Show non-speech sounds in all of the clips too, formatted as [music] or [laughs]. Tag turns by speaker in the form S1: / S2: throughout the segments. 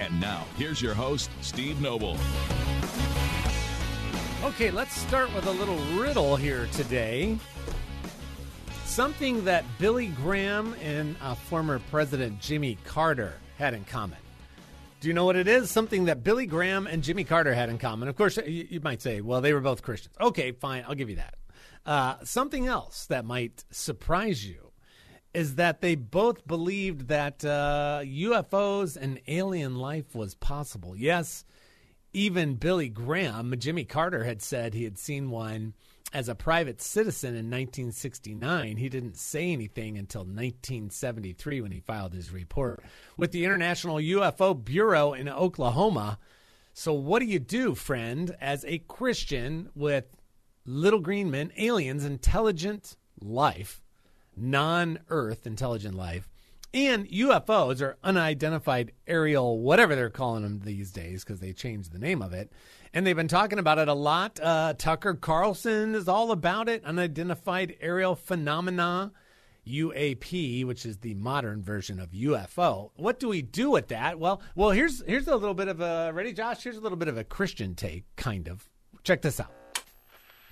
S1: And now, here's your host, Steve Noble.
S2: Okay, let's start with a little riddle here today. Something that Billy Graham and uh, former President Jimmy Carter had in common. Do you know what it is? Something that Billy Graham and Jimmy Carter had in common. Of course, you, you might say, well, they were both Christians. Okay, fine, I'll give you that. Uh, something else that might surprise you is that they both believed that uh, UFOs and alien life was possible. Yes, even Billy Graham, Jimmy Carter had said he had seen one as a private citizen in 1969. He didn't say anything until 1973 when he filed his report with the International UFO Bureau in Oklahoma. So, what do you do, friend, as a Christian with little green men, aliens, intelligent life? Non Earth intelligent life, and UFOs or unidentified aerial, whatever they're calling them these days because they changed the name of it. And they've been talking about it a lot. Uh, Tucker Carlson is all about it unidentified aerial phenomena. UAP, which is the modern version of UFO. What do we do with that? Well, well, here's here's a little bit of a ready, Josh. Here's a little bit of a Christian take, kind of. Check this out.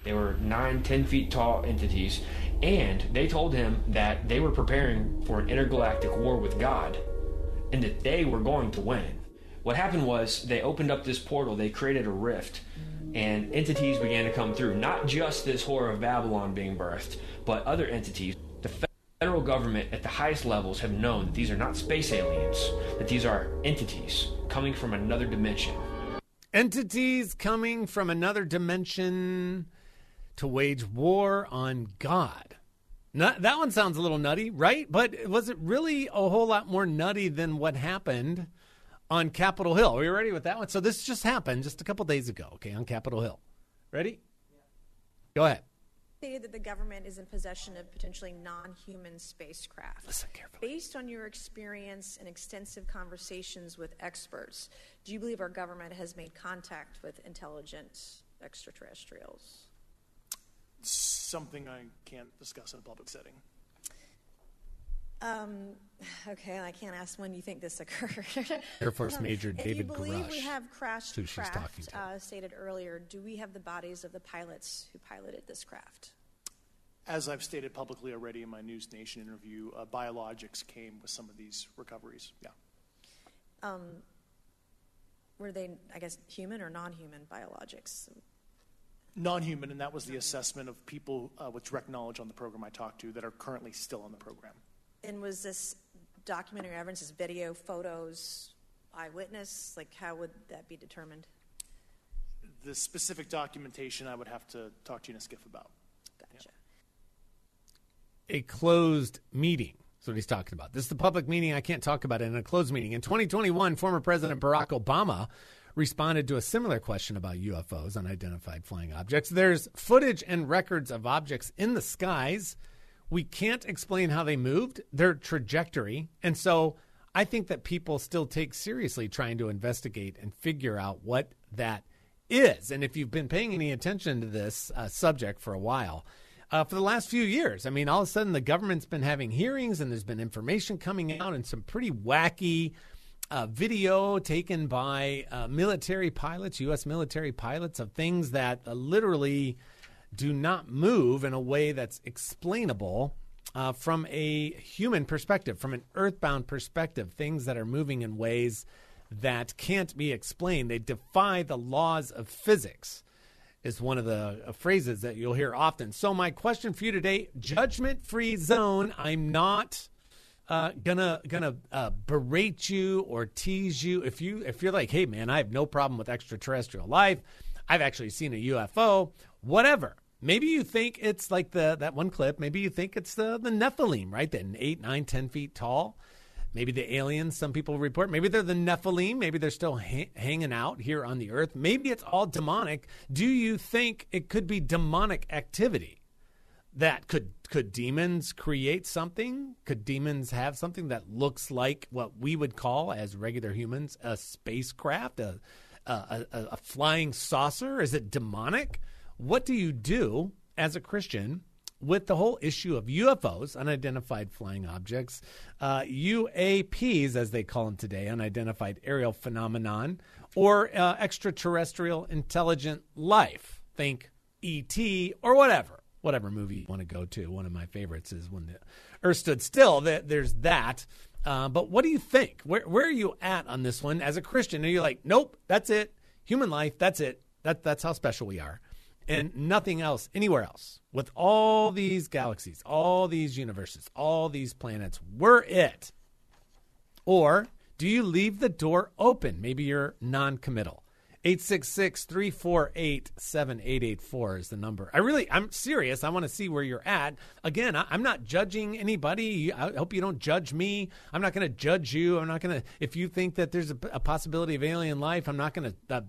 S3: They were nine, ten feet tall entities, and they told him that they were preparing for an intergalactic war with God, and that they were going to win. What happened was they opened up this portal, they created a rift, and entities began to come through. Not just this horror of Babylon being birthed, but other entities. The federal government at the highest levels have known that these are not space aliens, that these are entities coming from another dimension.
S2: Entities coming from another dimension to wage war on God. Not, that one sounds a little nutty, right? But was it really a whole lot more nutty than what happened on Capitol Hill? Are you ready with that one? So this just happened just a couple days ago, okay, on Capitol Hill. Ready? Yeah. Go ahead.
S4: Stated that the government is in possession of potentially non-human spacecraft.
S2: Listen carefully.
S4: Based on your experience and extensive conversations with experts, do you believe our government has made contact with intelligent extraterrestrials?
S5: Something I can't discuss in a public setting.
S4: Um, okay, I can't ask when you think this occurred. [laughs]
S2: Air Force Major
S4: if
S2: David
S4: you believe
S2: Grusch.
S4: we have crashed
S2: who
S4: craft, uh, stated earlier, do we have the bodies of the pilots who piloted this craft?
S5: As I've stated publicly already in my News Nation interview, uh, biologics came with some of these recoveries. Yeah.
S4: Um, were they, I guess, human or non-human biologics?
S5: Non-human, and that was the assessment of people uh, with direct knowledge on the program I talked to that are currently still on the program.
S4: And was this documentary evidence, this video, photos, eyewitness? Like, how would that be determined?
S5: The specific documentation I would have to talk to you in a SCIF about.
S4: Gotcha.
S2: a closed meeting. That's what he's talking about. This is the public meeting. I can't talk about it in a closed meeting. In 2021, former President Barack Obama responded to a similar question about UFOs, unidentified flying objects. There's footage and records of objects in the skies. We can't explain how they moved, their trajectory. And so I think that people still take seriously trying to investigate and figure out what that is. And if you've been paying any attention to this uh, subject for a while, uh, for the last few years. I mean, all of a sudden the government's been having hearings and there's been information coming out and some pretty wacky uh, video taken by uh, military pilots, U.S. military pilots, of things that uh, literally do not move in a way that's explainable. Uh, from a human perspective, from an earthbound perspective, things that are moving in ways that can't be explained. They defy the laws of physics is one of the uh, phrases that you'll hear often. So my question for you today, judgment free zone. I'm not uh, gonna gonna uh, berate you or tease you if you if you're like, hey man, I have no problem with extraterrestrial life. I've actually seen a UFO. Whatever. Maybe you think it's like the that one clip. Maybe you think it's the the Nephilim, right? That eight, nine, ten feet tall. Maybe the aliens, some people report. Maybe they're the Nephilim. Maybe they're still ha- hanging out here on the earth. Maybe it's all demonic. Do you think it could be demonic activity? That could could demons create something? Could demons have something that looks like what we would call, as regular humans, a spacecraft, a a, a, a flying saucer? Is it demonic? What do you do as a Christian with the whole issue of UFOs, unidentified flying objects, uh, UAPs, as they call them today, unidentified aerial phenomenon, or uh, extraterrestrial intelligent life. Think ET or whatever, whatever movie you want to go to. One of my favorites is when the Earth stood still. That There's that. Uh, but what do you think? Where, where are you at on this one as a Christian? Are you like, nope, that's it, human life, that's it, that, that's how special we are? and nothing else anywhere else with all these galaxies, all these universes, all these planets we're it? Or do you leave the door open? Maybe you're non committal. 866 348 7884 is the number. I really, I'm serious. I want to see where you're at. Again, I, am not judging anybody. I hope you don't judge me. I'm not going to judge you. I'm not going to, if you think that there's a, a, possibility of alien life, I'm not going to uh,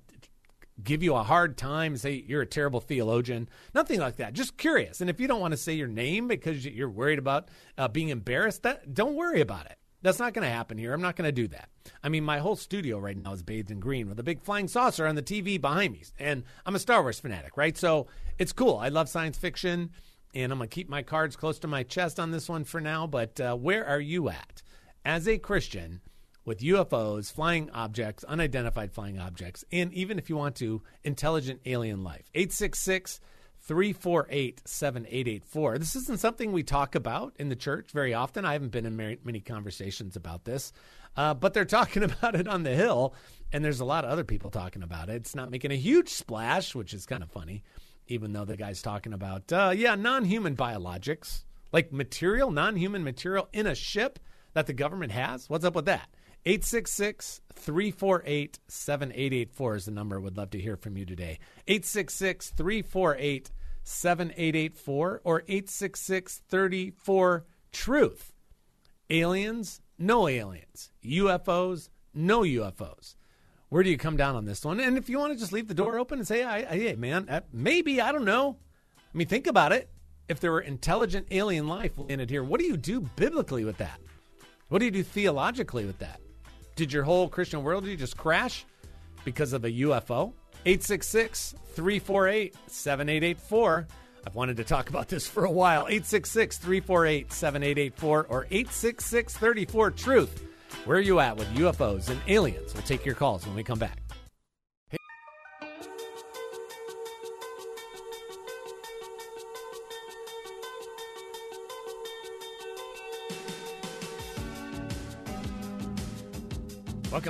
S2: give you a hard time, say you're a terrible theologian, nothing like that. Just curious. And if you don't want to say your name because you're worried about uh, being embarrassed, that don't worry about it. That's not going to happen here. I'm not going to do that. I mean, my whole studio right now is bathed in green with a big flying saucer on the TV behind me. And I'm a Star Wars fanatic, right? So it's cool. I love science fiction, and I'm going to keep my cards close to my chest on this one for now. But uh, where are you at? As a Christian, with UFOs, flying objects, unidentified flying objects, and even if you want to, intelligent alien life. 866 348 7884. This isn't something we talk about in the church very often. I haven't been in many conversations about this, uh, but they're [laughs] talking about it on the Hill, and there's a lot of other people talking about it. It's not making a huge splash, which is kind of funny, even though the guy's talking about, uh, yeah, non human biologics, like material, non human material in a ship that the government has. What's up with that? 866 348 7884 is the number. Would love to hear from you today. 866 348 7884 or 866 34 Truth. Aliens, no aliens. UFOs, no UFOs. Where do you come down on this one? And if you want to just leave the door open and say, hey, man, uh, maybe, I don't know. I mean, think about it. If there were intelligent alien life in it here, what do you do biblically with that? What do you do theologically with that? Did your whole Christian worldview just crash because of a UFO? 866 348 7884. I've wanted to talk about this for a while. 866 348 7884 or 866 34 Truth. Where are you at with UFOs and aliens? We'll take your calls when we come back.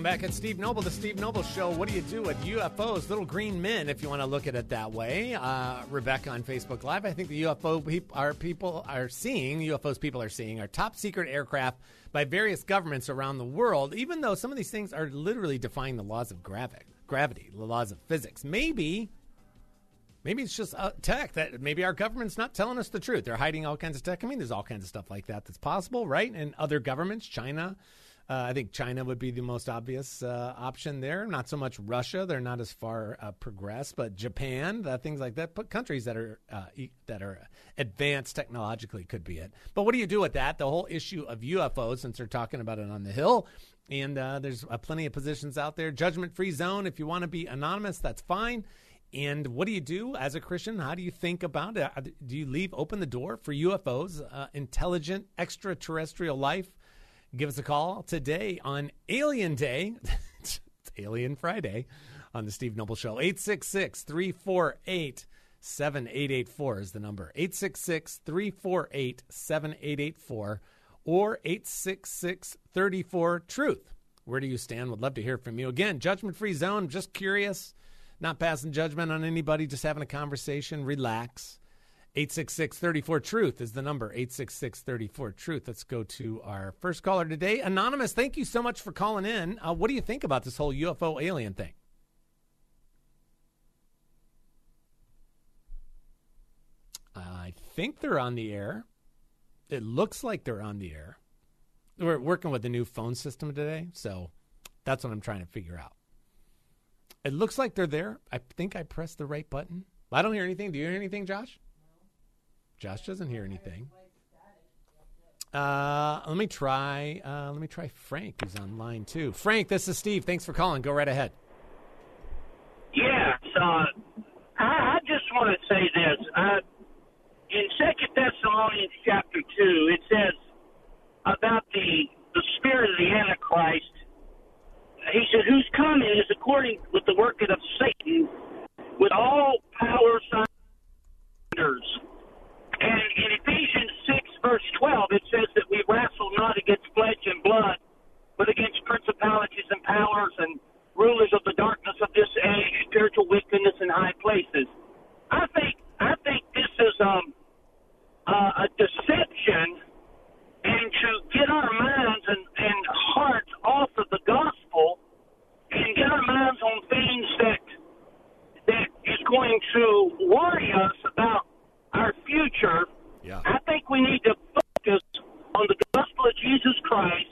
S2: Back at Steve Noble, the Steve Noble Show. What do you do with UFOs, little green men, if you want to look at it that way? Uh, Rebecca on Facebook Live. I think the UFO people, our people are seeing, UFOs people are seeing, are top secret aircraft by various governments around the world, even though some of these things are literally defying the laws of gravity, gravity, the laws of physics. Maybe Maybe it's just uh, tech that maybe our government's not telling us the truth. They're hiding all kinds of tech. I mean, there's all kinds of stuff like that that's possible, right? And other governments, China, I think China would be the most obvious uh, option there. Not so much Russia; they're not as far uh, progressed, but Japan, uh, things like that. But countries that are uh, e- that are advanced technologically could be it. But what do you do with that? The whole issue of UFOs, since they're talking about it on the Hill, and uh, there's plenty of positions out there. Judgment-free zone. If you want to be anonymous, that's fine. And what do you do as a Christian? How do you think about it? Do you leave open the door for UFOs, intelligent extraterrestrial life? Give us a call today on Alien Day. [laughs] it's Alien Friday on the Steve Noble Show. 866 348 7884 is the number. 866 348 7884 or 866 34 Truth. Where do you stand? Would love to hear from you. Again, judgment free zone. Just curious, not passing judgment on anybody, just having a conversation. Relax. 866 34 Truth is the number. 866 34 Truth. Let's go to our first caller today. Anonymous, thank you so much for calling in. Uh, what do you think about this whole UFO alien thing? I think they're on the air. It looks like they're on the air. we're working with the new phone system today, so that's what I'm trying to figure out. It looks like they're there. I think I pressed the right button. I don't hear anything. Do you hear anything, Josh? Josh doesn't hear anything. Uh, let me try. Uh, let me try Frank, who's on line two. Frank, this is Steve. Thanks for calling. Go right ahead.
S6: Yes, uh, I, I just want to say this. In Second Thessalonians chapter two, it says about the the spirit of the Antichrist. He said, "Whose coming is according with the working of Satan, with all power, wonders." And in Ephesians six verse twelve, it says that we wrestle not against flesh and blood, but against principalities and powers and rulers of the darkness of this age, spiritual wickedness in high places. I think I think this is um, uh, a deception, and to get our minds and, and hearts off of the gospel, and get our minds on things that that is going to worry us about our future.
S2: Yeah.
S6: I think we need to focus on the gospel of Jesus Christ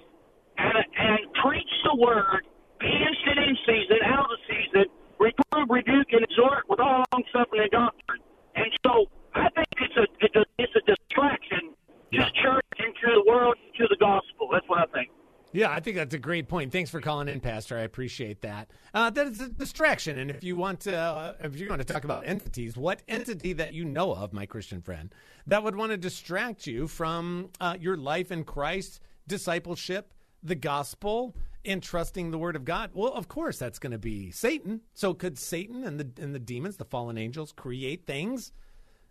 S6: and and preach the word be instant in season, out of season, reprove, rebuke, and exhort with all long suffering and doctrine. And so I think it's a it's a, it's a distraction
S2: Yeah.
S6: to church and to the world, to the gospel. That's what I think.
S2: Yeah, I think that's a great point. Thanks for calling in, Pastor. I appreciate that. Uh, that is a distraction, and if you want to, uh, if you're going to talk about entities, what entity that you know of, my Christian friend, that would want to distract you from uh, your life in Christ, discipleship, the gospel, and trusting the Word of God? Well, of course, that's going to be Satan. So, could Satan and the and the demons, the fallen angels, create things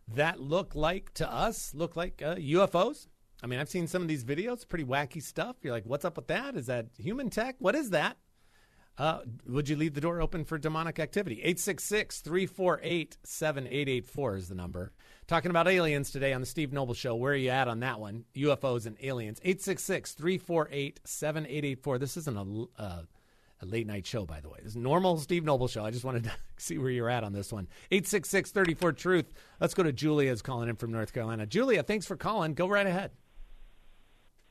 S2: that look like to us look like uh, UFOs? I mean, I've seen some of these videos, pretty wacky stuff. You're like, what's up with that? Is that human tech? What is that? Uh, would you leave the door open for demonic activity? 866 348 7884 is the number. Talking about aliens today on the Steve Noble Show. Where are you at on that one? UFOs and aliens. 866 348 7884. This isn't a, uh, a late night show, by the way. This is normal Steve Noble Show. I just wanted to [laughs] see where you're at on this one. 866 34 Truth. Let's go to Julia's calling in from North Carolina. Julia, thanks for calling. Go right ahead.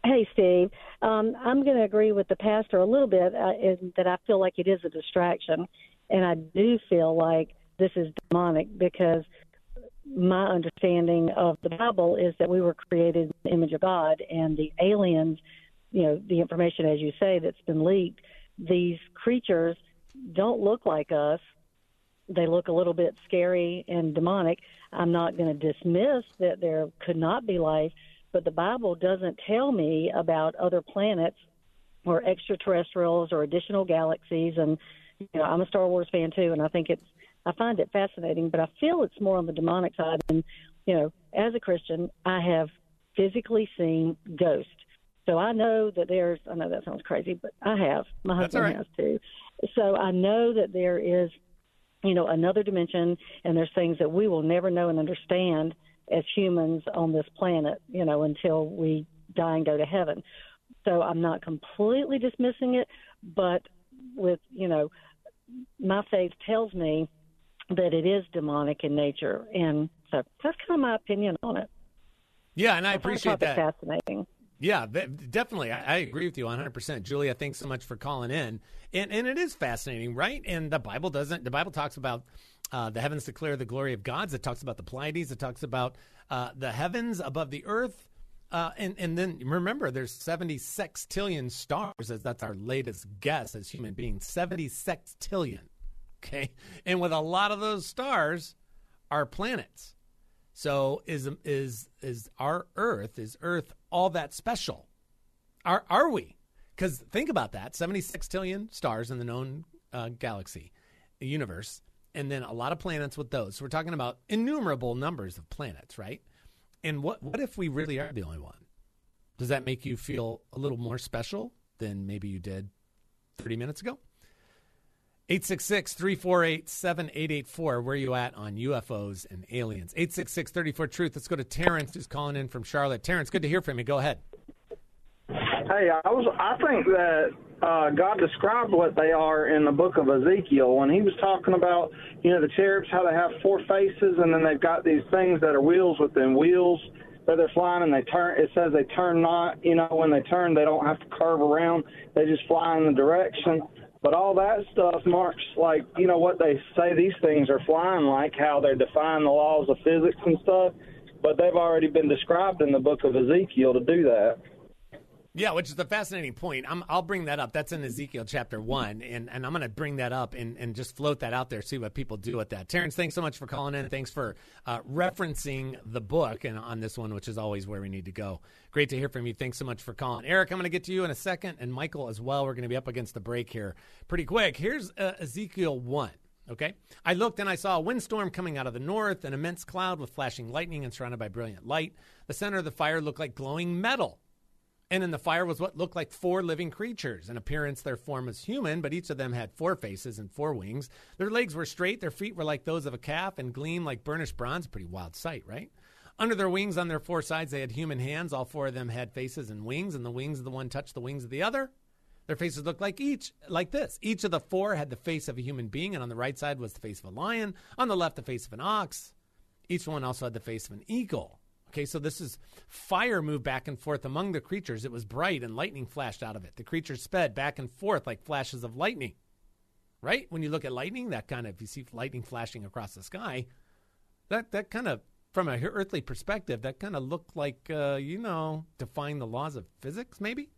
S7: Hey, Steve. Um, I'm going to agree with the pastor a little bit uh, in that I feel like it is a distraction. And I do feel like this is demonic because my understanding of the Bible is that we were created in the image of God, and the aliens, you know, the information, as you say, that's been leaked, these creatures don't look like us. They look a little bit scary and demonic. I'm not going to dismiss that there could not be life, but the Bible doesn't tell me about other planets or extraterrestrials or additional galaxies. And you know, I'm a Star Wars fan too, and I think it's I find it fascinating. But I feel it's more on the demonic side. And you know, as a Christian, I have physically seen ghosts. So I know that there's. I know that sounds crazy, but I have. My husband
S2: right.
S7: has too. So I know that there is, you know, another dimension, and there's things that we will never know and understand as humans on this planet, you know, until we die and go to heaven. So I'm not completely dismissing it, but with, you know, my faith tells me that it is demonic in nature. And so that's kind of my opinion on it.
S2: Yeah, and I
S7: I
S2: appreciate that.
S7: fascinating.
S2: Yeah, definitely. I, I agree with you 100%. Julia, thanks so much for calling in. And and it is fascinating, right? And the Bible doesn't the Bible talks about uh, the heavens declare the glory of God. It talks about the Pleiades. It talks about uh, the heavens above the earth. Uh, and and then remember, there's 70 sextillion stars. As that's our latest guess as human beings. 70 sextillion. Okay, and with a lot of those stars are planets. So is is is our Earth is Earth all that special? Are are we? Because think about that: seventy-six trillion stars in the known uh, galaxy, universe, and then a lot of planets with those. So we're talking about innumerable numbers of planets, right? And what what if we really are the only one? Does that make you feel a little more special than maybe you did thirty minutes ago? 866 348 7884. Where are you at on UFOs and aliens? 866 34 Truth. Let's go to Terrence, who's calling in from Charlotte. Terrence, good to hear from you. Go ahead.
S8: Hey, I was I think that uh, God described what they are in the book of Ezekiel when he was talking about you know the cherubs how they have four faces and then they've got these things that are wheels within wheels that they're flying and they turn. It says they turn not. You know, when they turn, they don't have to curve around. They just fly in the direction. But all that stuff marks like you know what they say these things are flying like, how they're defying the laws of physics and stuff. But they've already been described in the book of Ezekiel to do that.
S2: Yeah, which is a fascinating point. i will bring that up. That's in Ezekiel chapter one, and, and I'm going to bring that up and, and just float that out there, see what people do with that. Terrence, thanks so much for calling in. Thanks for uh, referencing the book and on this one, which is always where we need to go. Great to hear from you. Thanks so much for calling, Eric. I'm going to get to you in a second, and Michael as well. We're going to be up against the break here pretty quick. Here's uh, Ezekiel one. Okay. I looked and I saw a windstorm coming out of the north, an immense cloud with flashing lightning and surrounded by brilliant light. The center of the fire looked like glowing metal. And in the fire was what looked like four living creatures. In appearance, their form was human, but each of them had four faces and four wings. Their legs were straight, their feet were like those of a calf and gleamed like burnished bronze. Pretty wild sight, right? Under their wings, on their four sides, they had human hands. All four of them had faces and wings, and the wings of the one touched the wings of the other. Their faces looked like each, like this. Each of the four had the face of a human being, and on the right side was the face of a lion. On the left, the face of an ox. Each one also had the face of an eagle. Okay, so this is fire moved back and forth among the creatures. It was bright and lightning flashed out of it. The creatures sped back and forth like flashes of lightning. Right? When you look at lightning, that kind of, you see lightning flashing across the sky, that, that kind of, from a earthly perspective, that kind of looked like, uh, you know, defying the laws of physics, maybe?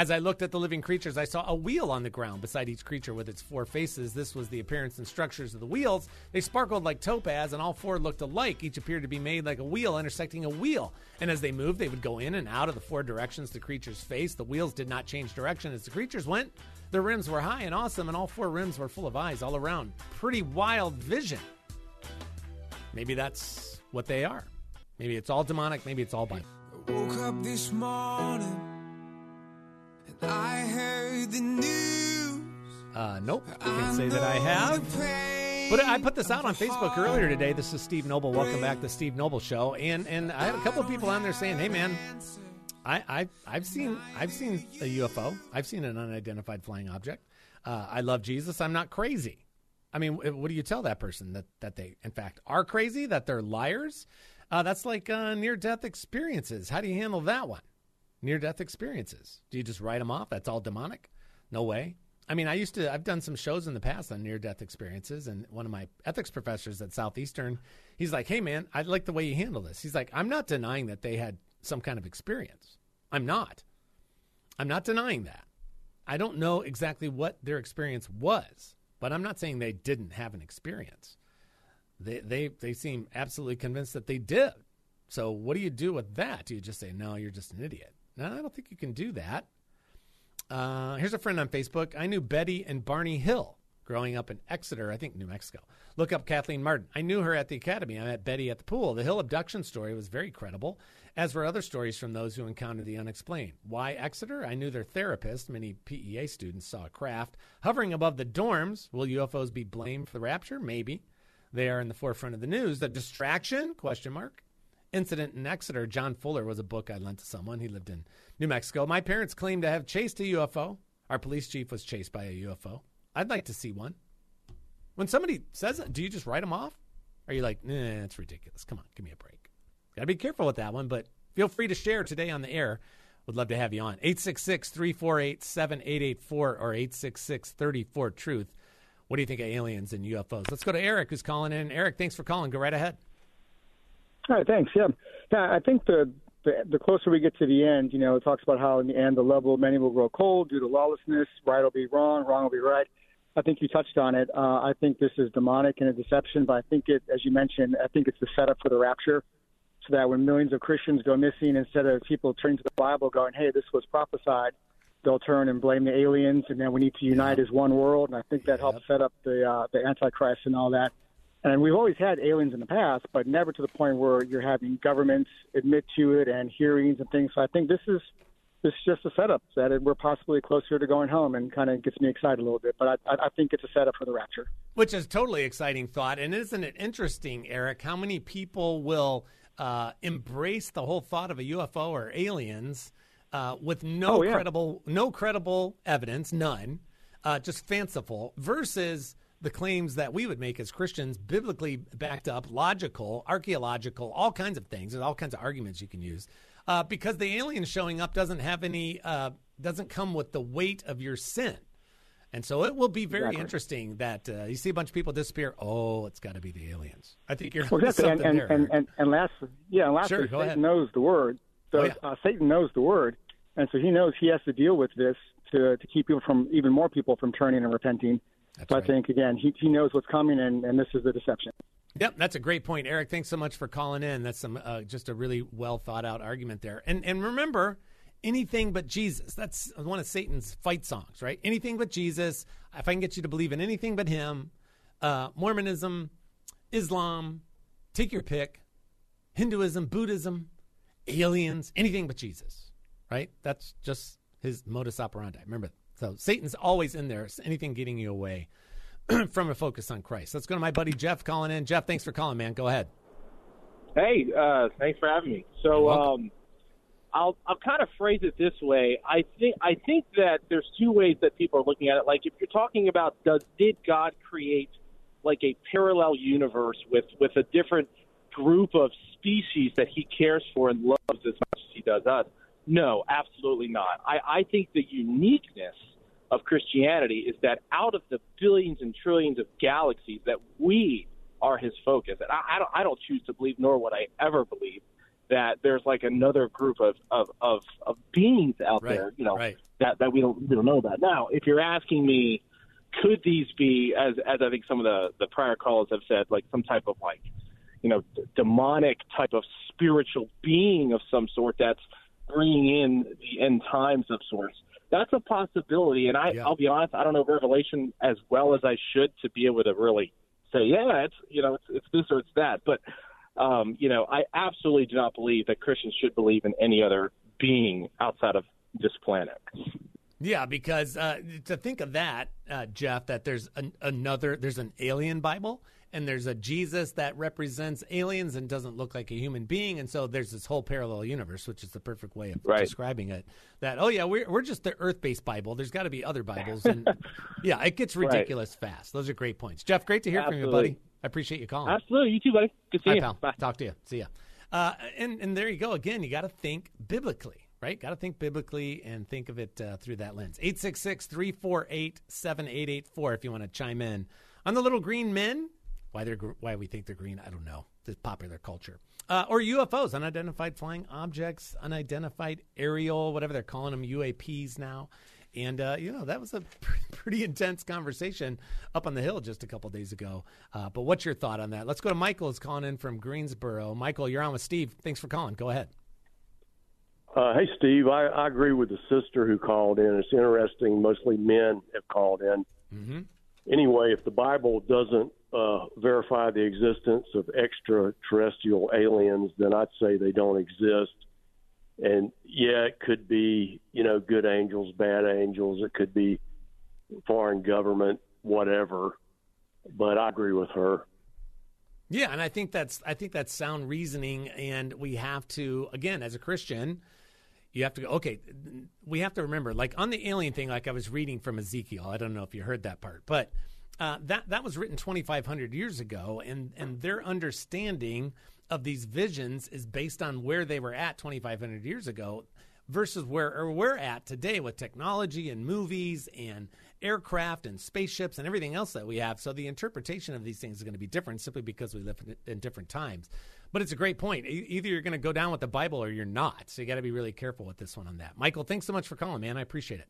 S2: As I looked at the living creatures, I saw a wheel on the ground beside each creature with its four faces. This was the appearance and structures of the wheels. They sparkled like topaz, and all four looked alike. Each appeared to be made like a wheel intersecting a wheel. And as they moved, they would go in and out of the four directions the creatures faced. The wheels did not change direction as the creatures went. Their rims were high and awesome, and all four rims were full of eyes all around. Pretty wild vision. Maybe that's what they are. Maybe it's all demonic. Maybe it's all. I woke up this morning I heard the news. Uh, nope, I can't say that I have. But I put this out on Facebook earlier today. This is Steve Noble. Welcome back to Steve Noble Show. And and I had a couple of people on there saying, "Hey, man, I, I I've seen I've seen a UFO. I've seen an unidentified flying object. Uh, I love Jesus. I'm not crazy. I mean, what do you tell that person that that they in fact are crazy? That they're liars? Uh, that's like uh, near death experiences. How do you handle that one? Near death experiences. Do you just write them off? That's all demonic? No way. I mean, I used to, I've done some shows in the past on near death experiences, and one of my ethics professors at Southeastern, he's like, hey, man, I like the way you handle this. He's like, I'm not denying that they had some kind of experience. I'm not. I'm not denying that. I don't know exactly what their experience was, but I'm not saying they didn't have an experience. They, they, they seem absolutely convinced that they did. So, what do you do with that? Do you just say, no, you're just an idiot? No, I don't think you can do that. Uh, here's a friend on Facebook. I knew Betty and Barney Hill growing up in Exeter, I think New Mexico. Look up Kathleen Marden. I knew her at the academy. I met Betty at the pool. The Hill abduction story was very credible, as were other stories from those who encountered the unexplained. Why Exeter? I knew their therapist. Many PEA students saw a craft hovering above the dorms. Will UFOs be blamed for the rapture? Maybe. They are in the forefront of the news. The distraction? Question mark incident in Exeter, John Fuller was a book I lent to someone. He lived in New Mexico. My parents claimed to have chased a UFO. Our police chief was chased by a UFO. I'd like to see one. When somebody says it, do you just write them off? Are you like, nah, it's ridiculous. Come on, give me a break. Got to be careful with that one, but feel free to share today on the air. Would love to have you on. 866 348 7884 or 866 34 Truth. What do you think of aliens and UFOs? Let's go to Eric, who's calling in. Eric, thanks for calling. Go right ahead.
S9: All right, thanks. Yeah, yeah. I think the, the the closer we get to the end, you know, it talks about how in the end the level of many will grow cold due to lawlessness. Right will be wrong, wrong will be right. I think you touched on it. Uh, I think this is demonic and a deception, but I think it, as you mentioned, I think it's the setup for the rapture, so that when millions of Christians go missing, instead of people turning to the Bible, going, "Hey, this was prophesied," they'll turn and blame the aliens, and then we need to unite as one world. And I think that helps set up the uh, the Antichrist and all that. And we've always had aliens in the past, but never to the point where you're having governments admit to it and hearings and things. So I think this is this is just a setup that we're possibly closer to going home, and kind of gets me excited a little bit. But I, I think it's a setup for the rapture,
S2: which is totally exciting thought. And isn't it interesting, Eric, how many people will uh, embrace the whole thought of a UFO or aliens uh, with no oh, yeah. credible no credible evidence, none, uh, just fanciful, versus the claims that we would make as Christians, biblically backed up, logical, archaeological, all kinds of things. There's all kinds of arguments you can use. Uh, because the alien showing up doesn't have any, uh, doesn't come with the weight of your sin. And so it will be very
S9: Exactly.
S2: interesting that uh, you see a bunch of people disappear. Oh, it's got to be the aliens. I think you're
S9: Well, exactly. And,
S2: something
S9: and,
S2: there.
S9: and, and, and last, yeah, and lastly,
S2: Sure,
S9: Satan
S2: ahead.
S9: knows the word. So
S2: Oh, yeah.
S9: uh, Satan knows the word, and so he knows he has to deal with this to to keep people from even more people from turning and repenting. So I think again, he he knows what's coming, and, and this is the deception.
S2: Yep, that's a great point, Eric. Thanks so much for calling in. That's some uh, just a really well thought out argument there. And and remember, anything but Jesus. That's one of Satan's fight songs, right? Anything but Jesus. If I can get you to believe in anything but Him, uh, Mormonism, Islam, take your pick, Hinduism, Buddhism, aliens, anything but Jesus, right? That's just his modus operandi. Remember, so Satan's always in there. It's anything getting you away [clears throat] from a focus on Christ. Let's go to my buddy Jeff calling in. Jeff, thanks for calling, man. Go ahead.
S10: Hey, uh, thanks for having me. So, um, I'll I'll kind of phrase it this way. I think I think that there's two ways that people are looking at it. Like if you're talking about does did God create like a parallel universe with with a different group of species that He cares for and loves as much as He does us? No, absolutely not. I, I think the uniqueness of Christianity is that out of the billions and trillions of galaxies that we are his focus. And I, I don't I don't choose to believe, nor would I ever believe that there's like another group of of of, of beings out
S2: Right,
S10: there, you know,
S2: right.
S10: that that we don't we don't know about. Now, if you're asking me, could these be as as I think some of the the prior callers have said, like some type of like you know d- demonic type of spiritual being of some sort that's bringing in the end times of sorts. That's a possibility, and I, I'll be honest, I don't know Revelation as well as I should to be able to really say, yeah, it's you know, it's, it's this or it's that. But um, you know, I absolutely do not believe that Christians should believe in any other being outside of this planet.
S2: Yeah, because uh, to think of that, uh, Jeff, that there's an, another, there's an alien Bible, and there's a Jesus that represents aliens and doesn't look like a human being, and so there's this whole parallel universe, which is the perfect way of
S10: Right.
S2: describing it. That oh yeah, we're we're just the Earth-based Bible. There's got to be other Bibles, and [laughs] yeah, it gets
S10: Right.
S2: ridiculous fast. Those are great points, Jeff. Great to hear from you, buddy. I appreciate you calling.
S10: Absolutely, you too, buddy. Good
S2: Bye,
S10: seeing you.
S2: pal. Talk to you. See ya. Uh, and and there you go. Again, you got to think biblically, right? Got to think biblically and think of it uh, through that lens. 866-348-7884 if you want to chime in on the little green men. Why they're why we think they're green, I don't know. It's popular culture. Uh, or UFOs, unidentified flying objects, unidentified aerial, whatever they're calling them, UAPs now. And uh, you know that was a pretty intense conversation up on the hill just a couple days ago. Uh, but what's your thought on that? Let's go to Michael. Is calling in from Greensboro. Michael, you're on with Steve. Thanks for calling. Go ahead.
S11: Uh, hey, Steve, I, I agree with the sister who called in. It's interesting. Mostly men have called in.
S2: Mm-hmm.
S11: Anyway, if the Bible doesn't uh, verify the existence of extraterrestrial aliens, then I'd say they don't exist. And yeah, it could be, you know, good angels, bad angels. It could be foreign government, whatever. But I agree with her.
S2: Yeah, and I think that's I think that's sound reasoning, and we have to again as a Christian, you have to go. Okay, we have to remember, like on the alien thing, like I was reading from Ezekiel. I don't know if you heard that part, but uh, that that was written 2,500 years ago, and and their understanding of these visions is based on where they were at 2,500 years ago versus where we're at today with technology and movies and aircraft and spaceships and everything else that we have. So the interpretation of these things is going to be different simply because we live in, different times. But it's a great point. Either you're going to go down with the Bible or you're not. So you got to be really careful with this one on that. Michael, thanks so much for calling, man. I appreciate it.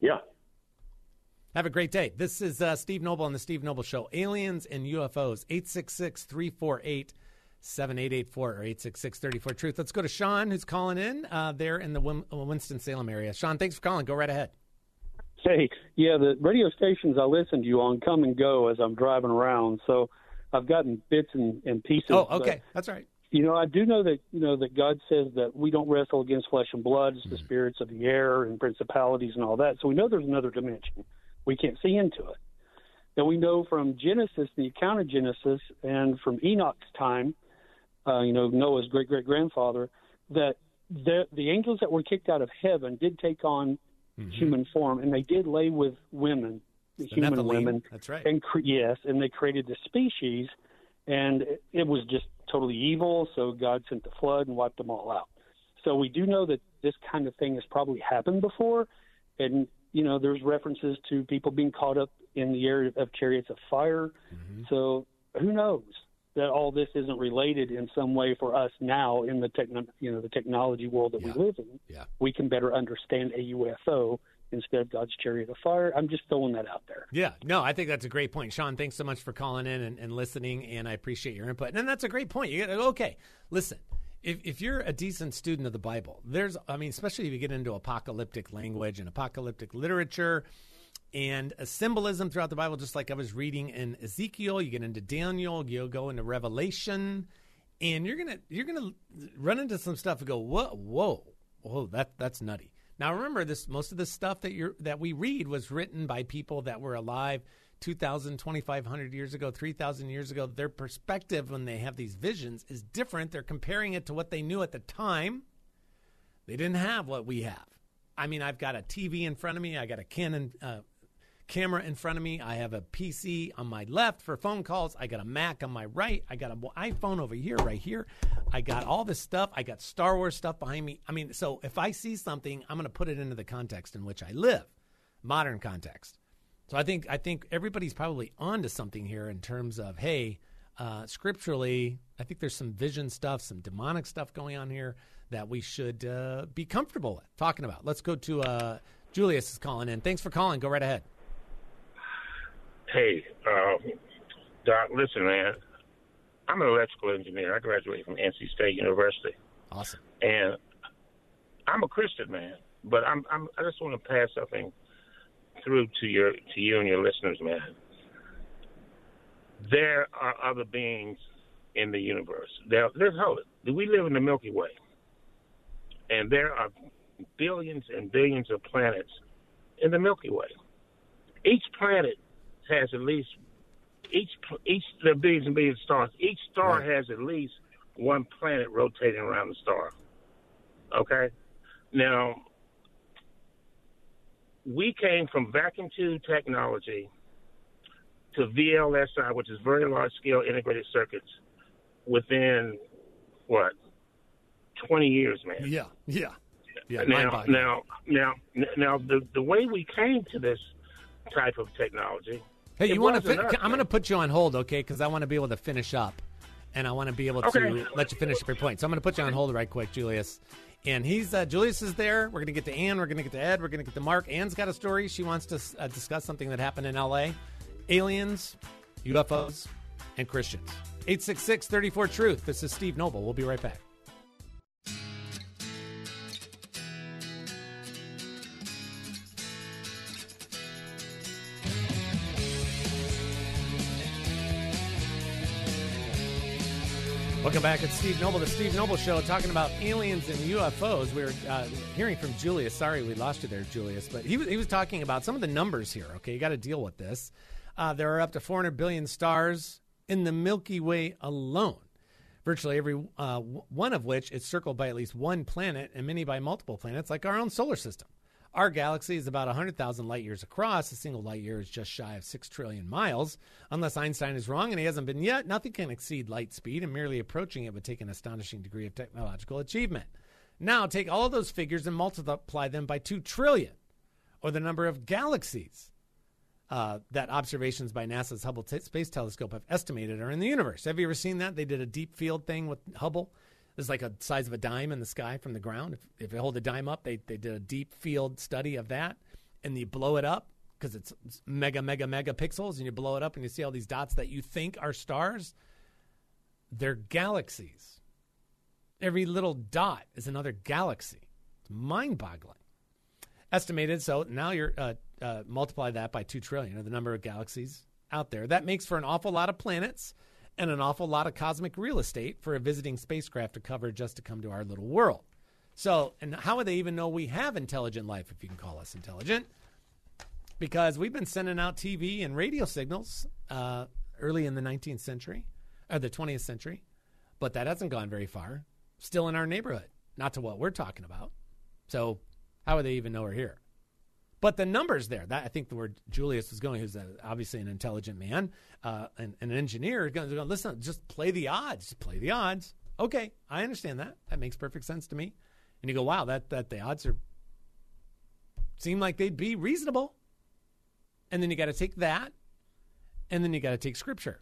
S11: Yeah.
S2: Have a great day. This is uh, Steve Noble on the Steve Noble Show. Aliens and UFOs, 866 348 7884 or 866 34 Truth. Let's go to Sean, who's calling in uh, there in the Win- Winston-Salem area. Sean, thanks for calling. Go right ahead.
S12: Hey, yeah, the radio stations I listen to you on come and go as I'm driving around, so I've gotten bits and, and pieces.
S2: Oh,
S12: but,
S2: okay. That's right.
S12: you know, I do know that you know that God says that we don't wrestle against flesh and blood; it's the spirits of the air and principalities and all that. So we know there's another dimension. We can't see into it. And we know from Genesis, the account of Genesis, and from Enoch's time, uh, you know, Noah's great great grandfather, that the the angels that were kicked out of heaven did take on human form, and they did lay with women the human
S2: Nephilim,
S12: women.
S2: that's right.
S12: And cre- yes, and they created the species, and it, it was just totally evil. So God sent the flood and wiped them all out. So we do know that this kind of thing has probably happened before, and you know there's references to people being caught up in the area of chariots of fire.
S2: Mm-hmm.
S12: So who knows that all this isn't related in some way for us now in the techno- you know the technology world that we live in.
S2: Yeah.
S12: We can better understand a UFO instead of God's chariot of fire. I'm just throwing that out there.
S2: Yeah, no, I think that's a great point. Sean, thanks so much for calling in and, and listening, and I appreciate your input. And that's a great point. You get okay. Listen, if if you're a decent student of the Bible, there's, I mean, especially if you get into apocalyptic language and apocalyptic literature and a symbolism throughout the Bible, just like I was reading in Ezekiel, you get into Daniel, you'll go into Revelation, and you're gonna you're gonna run into some stuff and go, whoa, whoa, whoa, that that's nutty. Now remember this most of the stuff that you're that we read was written by people that were alive 2000 2500 years ago 3000 years ago their perspective when they have these visions is different. They're comparing it to what they knew at the time. They didn't have what we have. I mean i've got a tv in front of me. I got a canon uh, camera in front of me. I have a pc on my left for phone calls. I got a mac on my right. I got an iphone over here right here. I got all this stuff. I got star wars stuff behind me. I mean so if i see something i'm going to put it into the context in which i live modern context so I think I think everybody's probably onto something here in terms of hey, uh, scripturally, I think there's some vision stuff, some demonic stuff going on here that we should uh, be comfortable with talking about. Let's go to uh, Julius is calling in. Thanks for calling. Go right ahead.
S13: Hey, um, Doc, listen, man. I'm an electrical engineer. I graduated from NC State University.
S2: Awesome.
S13: And I'm a Christian man, but I'm, I'm I just want to pass something through to your to you and your listeners, man. There are other beings in the universe. There, there's hold it. We live in the Milky Way, and there are billions and billions of planets in the Milky Way. Each planet has at least each each there are billions and billions of stars. Each star has at least one planet rotating around the star. Okay, now we came from vacuum tube technology to VLSI, which is very large scale integrated circuits, within what twenty years, man.
S2: Yeah, yeah, yeah.
S13: now, now, now, now, the the way we came to this type of technology.
S2: Hey, you want to? Fin-
S13: us,
S2: I'm going to put you on hold, okay? Because I want to be able to finish up, and I want to be able to let you finish up your point. So I'm going to put you on hold right quick, Julius. And he's uh, Julius is there. We're going to get to Ann. We're going to get to Ed. We're going to get to Mark. Ann's got a story. She wants to uh, discuss something that happened in L.A. Aliens, UFOs, and Christians. 866 34 Truth. This is Steve Noble. We'll be right back. Welcome back. It's Steve Noble, the Steve Noble Show, talking about aliens and UFOs. We were uh, hearing from Julius. Sorry, we lost you there, Julius. But he was, he was talking about some of the numbers here. Okay, you got to deal with this. Uh, there are up to 400 billion stars in the Milky Way alone. Virtually every uh, one of which is circled by at least one planet, and many by multiple planets, like our own solar system. Our galaxy is about 100,000 light years across. A single light year is just shy of 6 trillion miles. Unless Einstein is wrong, and he hasn't been yet, nothing can exceed light speed, and merely approaching it would take an astonishing degree of technological achievement. Now, take all of those figures and multiply them by 2 trillion, or the number of galaxies uh, that observations by NASA's Hubble t- Space Telescope have estimated are in the universe. Have you ever seen that? They did a deep field thing with Hubble. It's like a size of a dime in the sky from the ground. If, if you hold a dime up, they, they did a deep field study of that, and you blow it up because it's mega, mega, mega pixels, and you blow it up, and you see all these dots that you think are stars. They're galaxies. Every little dot is another galaxy. It's mind boggling. Estimated, so now you're uh, uh, multiply that by 2 trillion, or the number of galaxies out there. That makes for an awful lot of planets and an awful lot of cosmic real estate for a visiting spacecraft to cover just to come to our little world. So, and how would they even know we have intelligent life, if you can call us intelligent? Because we've been sending out TV and radio signals uh, early in the 19th century, or the 20th century, but that hasn't gone very far. Still in our neighborhood, not to what we're talking about. So, how would they even know we're here? But the numbers there, that I think the word Julius was going, who's a, obviously an intelligent man, uh, and, and, an engineer, going to listen, just play the odds, just play the odds. Okay, I understand that. That makes perfect sense to me. And you go, wow, that that the odds are seem like they'd be reasonable. And then you got to take that, and then you got to take Scripture,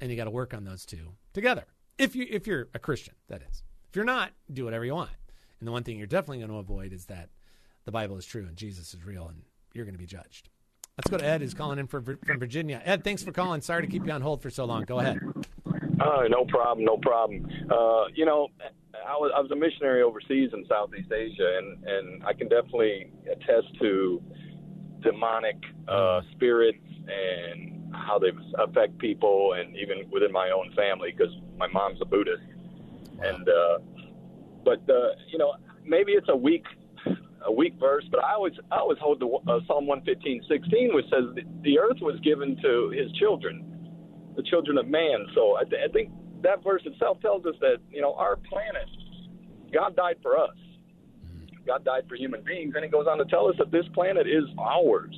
S2: and you got to work on those two together. If you if you're a Christian, that is. If you're not, do whatever you want. And the one thing you're definitely going to avoid is that the Bible is true and Jesus is real, and you're going to be judged. Let's go to Ed, who's calling in from, from Virginia. Ed, thanks for calling. Sorry to keep you on hold for so long. Go ahead.
S14: Uh, no problem, no problem. Uh, you know, I was, I was a missionary overseas in Southeast Asia, and, and I can definitely attest to demonic uh, spirits and how they affect people, and even within my own family, because my mom's a Buddhist. And uh, but uh, you know, maybe it's a weak a weak verse, but I always I always hold the uh, Psalm 115, 16, which says the earth was given to His children, the children of man. So I, th- I think that verse itself tells us that you know our planet, God died for us. God died for human beings, and it goes on to tell us that this planet is ours.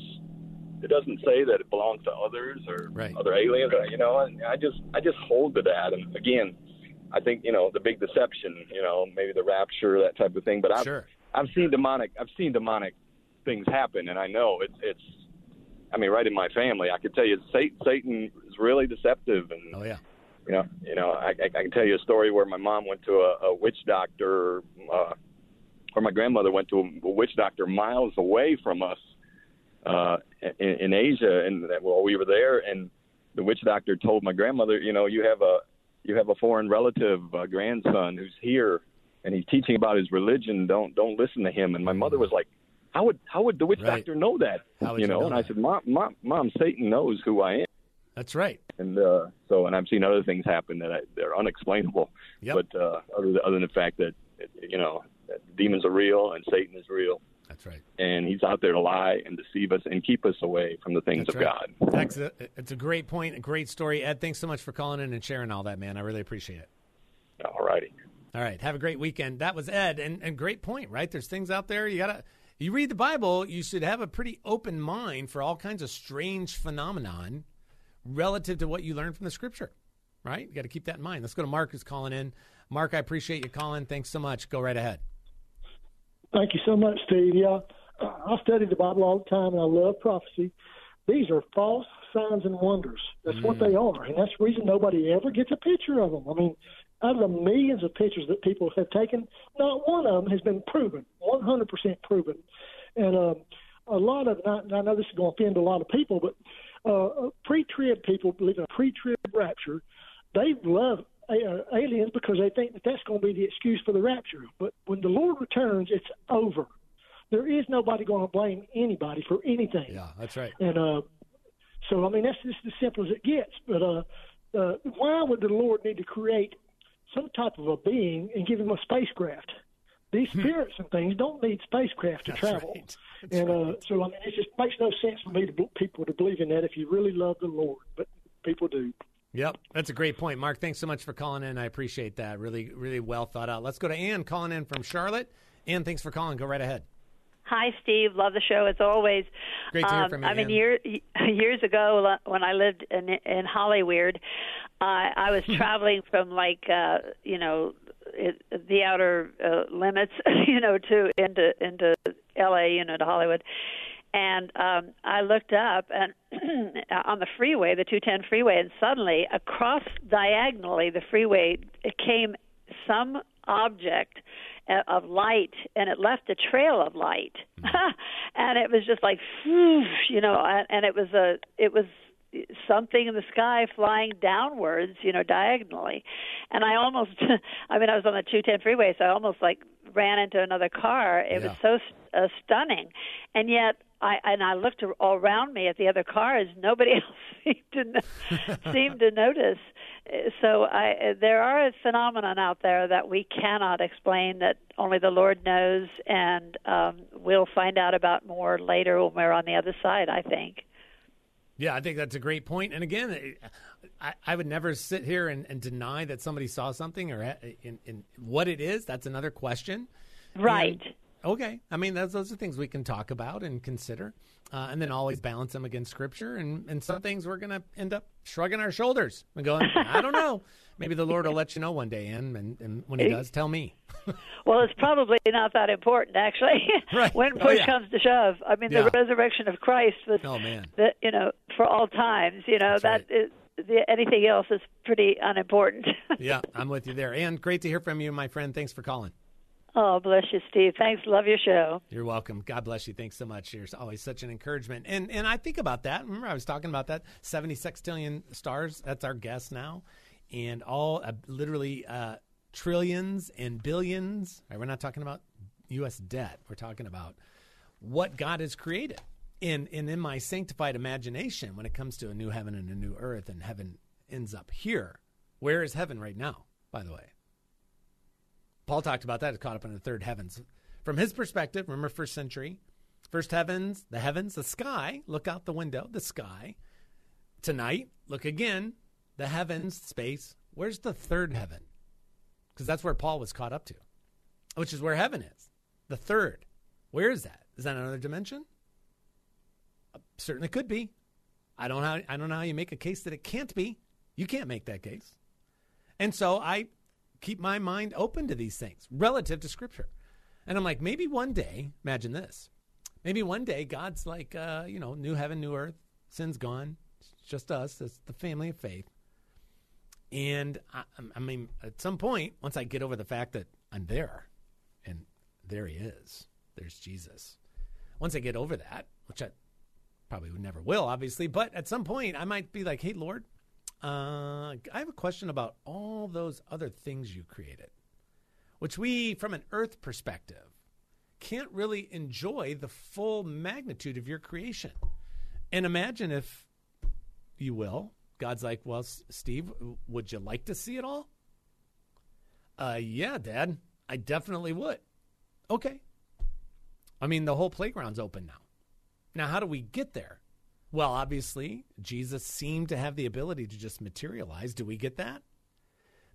S14: It doesn't say that it belongs to others or
S2: right.
S14: other aliens. You know, and I just I just hold to that. And again, I think you know the big deception. You know, maybe the rapture, that type of thing. But I've
S2: sure.
S14: I've seen demonic I've seen demonic things happen, and I know it's it's. I mean, right in my family, I could tell you Satan, Satan is really deceptive, and
S2: oh yeah,
S14: you know, you know, I, I, can tell you a story where my mom went to a, a witch doctor, uh, or my grandmother went to a, a witch doctor miles away from us uh, in, in Asia, and while we were there, and the witch doctor told my grandmother, you know, you have a you have a foreign relative, a grandson who's here, and he's teaching about his religion. Don't don't listen to him. And my mother was like, "How would how would the witch
S2: Right.
S14: doctor know that?" You
S2: you
S14: know?
S2: know
S14: and I said, "Mom, mom, mom, Satan knows who I am."
S2: That's right.
S14: And uh, so, and I've seen other things happen that I, they're unexplainable.
S2: Yep.
S14: But uh, other than, other than the fact that you know that demons are real and Satan is real,
S2: That's right.
S14: and he's out there to lie and deceive us and keep us away from the things
S2: That's
S14: of
S2: right.
S14: God.
S2: That's a, it's a great point, a great story. Ed, thanks so much for calling in and sharing all that, man. I really appreciate it.
S14: All righty.
S2: All right. Have a great weekend. That was Ed, and, and great point, right? There's things out there you gotta. You read the Bible, you should have a pretty open mind for all kinds of strange phenomenon relative to what you learn from the Scripture, right? You got to keep that in mind. Let's go to Mark, who's calling in. Mark, I appreciate you calling. Thanks so much. Go right ahead.
S15: Thank you so much, Steve. Yeah, I study the Bible all the time, and I love prophecy. These are false signs and wonders. That's what mm. they are, and that's the reason nobody ever gets a picture of them. I mean, out of the millions of pictures that people have taken, not one of them has been proven, 100% proven. And um, a lot of, and I, I know this is going to offend a lot of people, but uh, pre-trib people believe in a pre-trib rapture. They love uh, aliens because they think that that's going to be the excuse for the rapture. But when the Lord returns, it's over. There is nobody going to blame anybody for anything.
S2: Yeah, that's right.
S15: And uh, so, I mean, that's just as simple as it gets. But uh, uh, why would the Lord need to create some type of a being and give him a spacecraft? These spirits and things don't need spacecraft to
S2: Hmm. That's
S15: travel.
S2: right.
S15: And uh, so, I mean, it just makes no sense for me to bel- people to believe in that if you really love the Lord. But people do.
S2: Yep, that's a great point, Mark. Thanks so much for calling in. I appreciate that. Really, really well thought out. Let's go to Ann calling in from Charlotte. Ann, thanks for calling. Go right ahead.
S16: Hi, Steve. Love the show as always.
S2: Great to hear
S16: um,
S2: from you,
S16: I mean, year, [laughs] years ago when I lived in in Hollywood, uh, I was [laughs] traveling from like uh, you know it, the outer uh, limits, [laughs] you know, to into into L.A. you know to Hollywood. And um, I looked up and [clears throat] on the freeway, the 210 freeway, and suddenly across diagonally the freeway it came some object of light and it left a trail of light. [laughs] And it was just like you know and, and it was a it was something in the sky flying downwards you know diagonally. And i almost [laughs] i mean i was on the 210 freeway so i almost like ran into another car. It was so uh, stunning. And yet I and I looked all around me at the other cars. Nobody [laughs] else seemed to seemed to notice. Uh, So I, uh, there are a phenomenon out there that we cannot explain that only the Lord knows, and um, we'll find out about more later when we're on the other side. I think.
S2: Yeah, I think that's a great point. And again, I, I would never sit here and, and deny that somebody saw something or in, in what it is. That's another question.
S16: Right.
S2: And Okay. I mean, those, those are things we can talk about and consider, uh, and then always balance them against Scripture. And, and some things we're going to end up shrugging our shoulders and going, I don't know. Maybe the Lord will let you know one day, Ann, and, and when He does, tell me. [laughs]
S16: well, it's probably not that important, actually. [laughs]
S2: Right.
S16: when
S2: Oh,
S16: push
S2: yeah.
S16: comes to shove, I mean,
S2: Yeah.
S16: the resurrection of Christ was,
S2: Oh, man.
S16: the, you know, for all times. You know, that is, the, anything else is pretty unimportant. [laughs]
S2: yeah, I'm with you there. And great to hear from you, my friend. Thanks for calling.
S16: Oh, bless you, Steve. Thanks. Love your show.
S2: You're welcome. God bless you. Thanks so much. You're always such an encouragement. And and I think about that. Remember, I was talking about that 70 sextillion stars. That's our guess now, and all uh, literally uh, trillions and billions. Right, we're not talking about U.S. debt. We're talking about what God has created. And and in my sanctified imagination, when it comes to a new heaven and a new earth, and heaven ends up here, where is heaven right now? By the way, Paul talked about that. Caught up in the third heavens. From his perspective, remember first century, first heavens, the heavens, the sky. Look out the window, the sky. Tonight, look again, the heavens, space. Where's the third heaven? Because that's where Paul was caught up to, which is where heaven is. The third. Where is that? Is that another dimension? Uh, certainly could be. I don't. How, I don't know how you make a case that it can't be. You can't make that case. And so I keep my mind open to these things relative to Scripture. And I'm like, maybe one day, imagine this. Maybe one day God's like, uh, you know, new heaven, new earth, sin's gone. It's just us. It's the family of faith. And I, I mean, at some point, once I get over the fact that I'm there, and there he is, there's Jesus. Once I get over that, which I probably never will, obviously, but at some point, I might be like, hey, Lord, uh, I have a question about all those other things you created, which we, from an earth perspective, can't really enjoy the full magnitude of your creation. And imagine if you will, God's like, well, S- Steve, would you like to see it all? Uh, yeah, Dad, I definitely would. Okay. I mean, the whole playground's open now. Now, how do we get there? Well, obviously, Jesus seemed to have the ability to just materialize. Do we get that?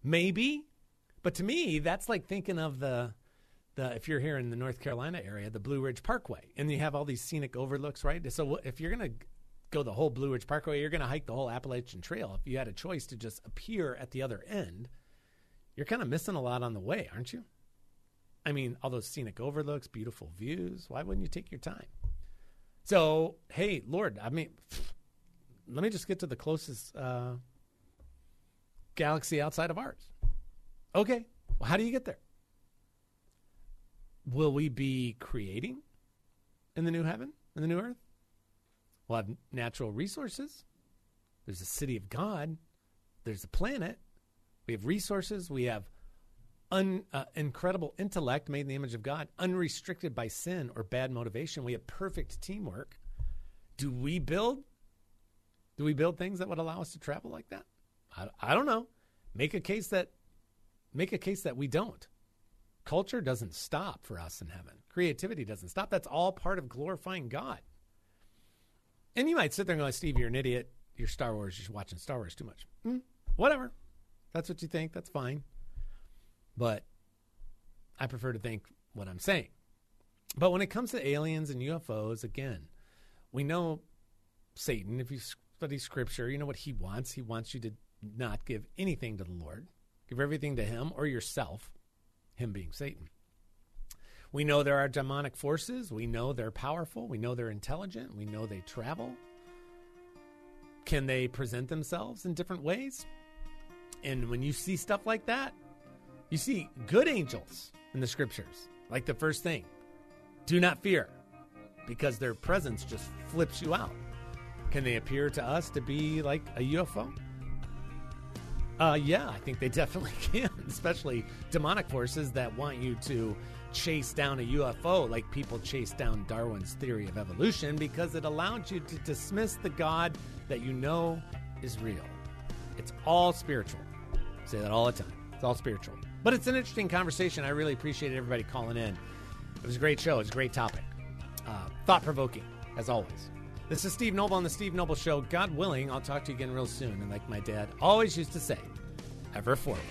S2: Maybe. But to me, that's like thinking of the the if you're here in the North Carolina area, the Blue Ridge Parkway, and you have all these scenic overlooks, right? So if you're going to go the whole Blue Ridge Parkway, you're going to hike the whole Appalachian Trail. If you had a choice to just appear at the other end, you're kind of missing a lot on the way, aren't you? I mean, all those scenic overlooks, beautiful views. Why wouldn't you take your time? So, hey, Lord, I mean, let me just get to the closest uh, galaxy outside of ours. Okay, well, how do you get there? Will we be creating in the new heaven, in the new earth? We'll have natural resources. There's a city of God. There's a planet. We have resources. We have un, uh, incredible intellect made in the image of God, unrestricted by sin or bad motivation. We have perfect teamwork. Do we build? Do we build things that would allow us to travel like that? I, I don't know. Make a case that make a case that we don't. Culture doesn't stop for us in heaven. Creativity doesn't stop. That's all part of glorifying God. And you might sit there and go, Steve, you're an idiot. You're Star Wars. You're watching Star Wars too much. Mm, whatever. That's what you think. That's fine. But I prefer to think what I'm saying. But when it comes to aliens and UFOs, again, we know Satan, if you study scripture, you know what he wants. He wants you to not give anything to the Lord, give everything to him or yourself, him being Satan. We know there are demonic forces. We know they're powerful. We know they're intelligent. We know they travel. Can they present themselves in different ways? And when you see stuff like that, you see good angels in the scriptures. Like the first thing do not fear, because their presence just flips you out. Can they appear to us to be like a UFO? Uh, yeah, I think they [laughs] definitely can, especially demonic forces that want you to chase down a UFO like people chase down Darwin's theory of evolution because it allowed you to dismiss the God that you know is real. It's all spiritual. I say that all the time. It's all spiritual. But it's an interesting conversation. I really appreciated everybody calling in. It was a great show. It was a great topic. Uh, Thought provoking, as always. This is Steve Noble on The Steve Noble Show. God willing, I'll talk to you again real soon. And like my dad always used to say, ever forward.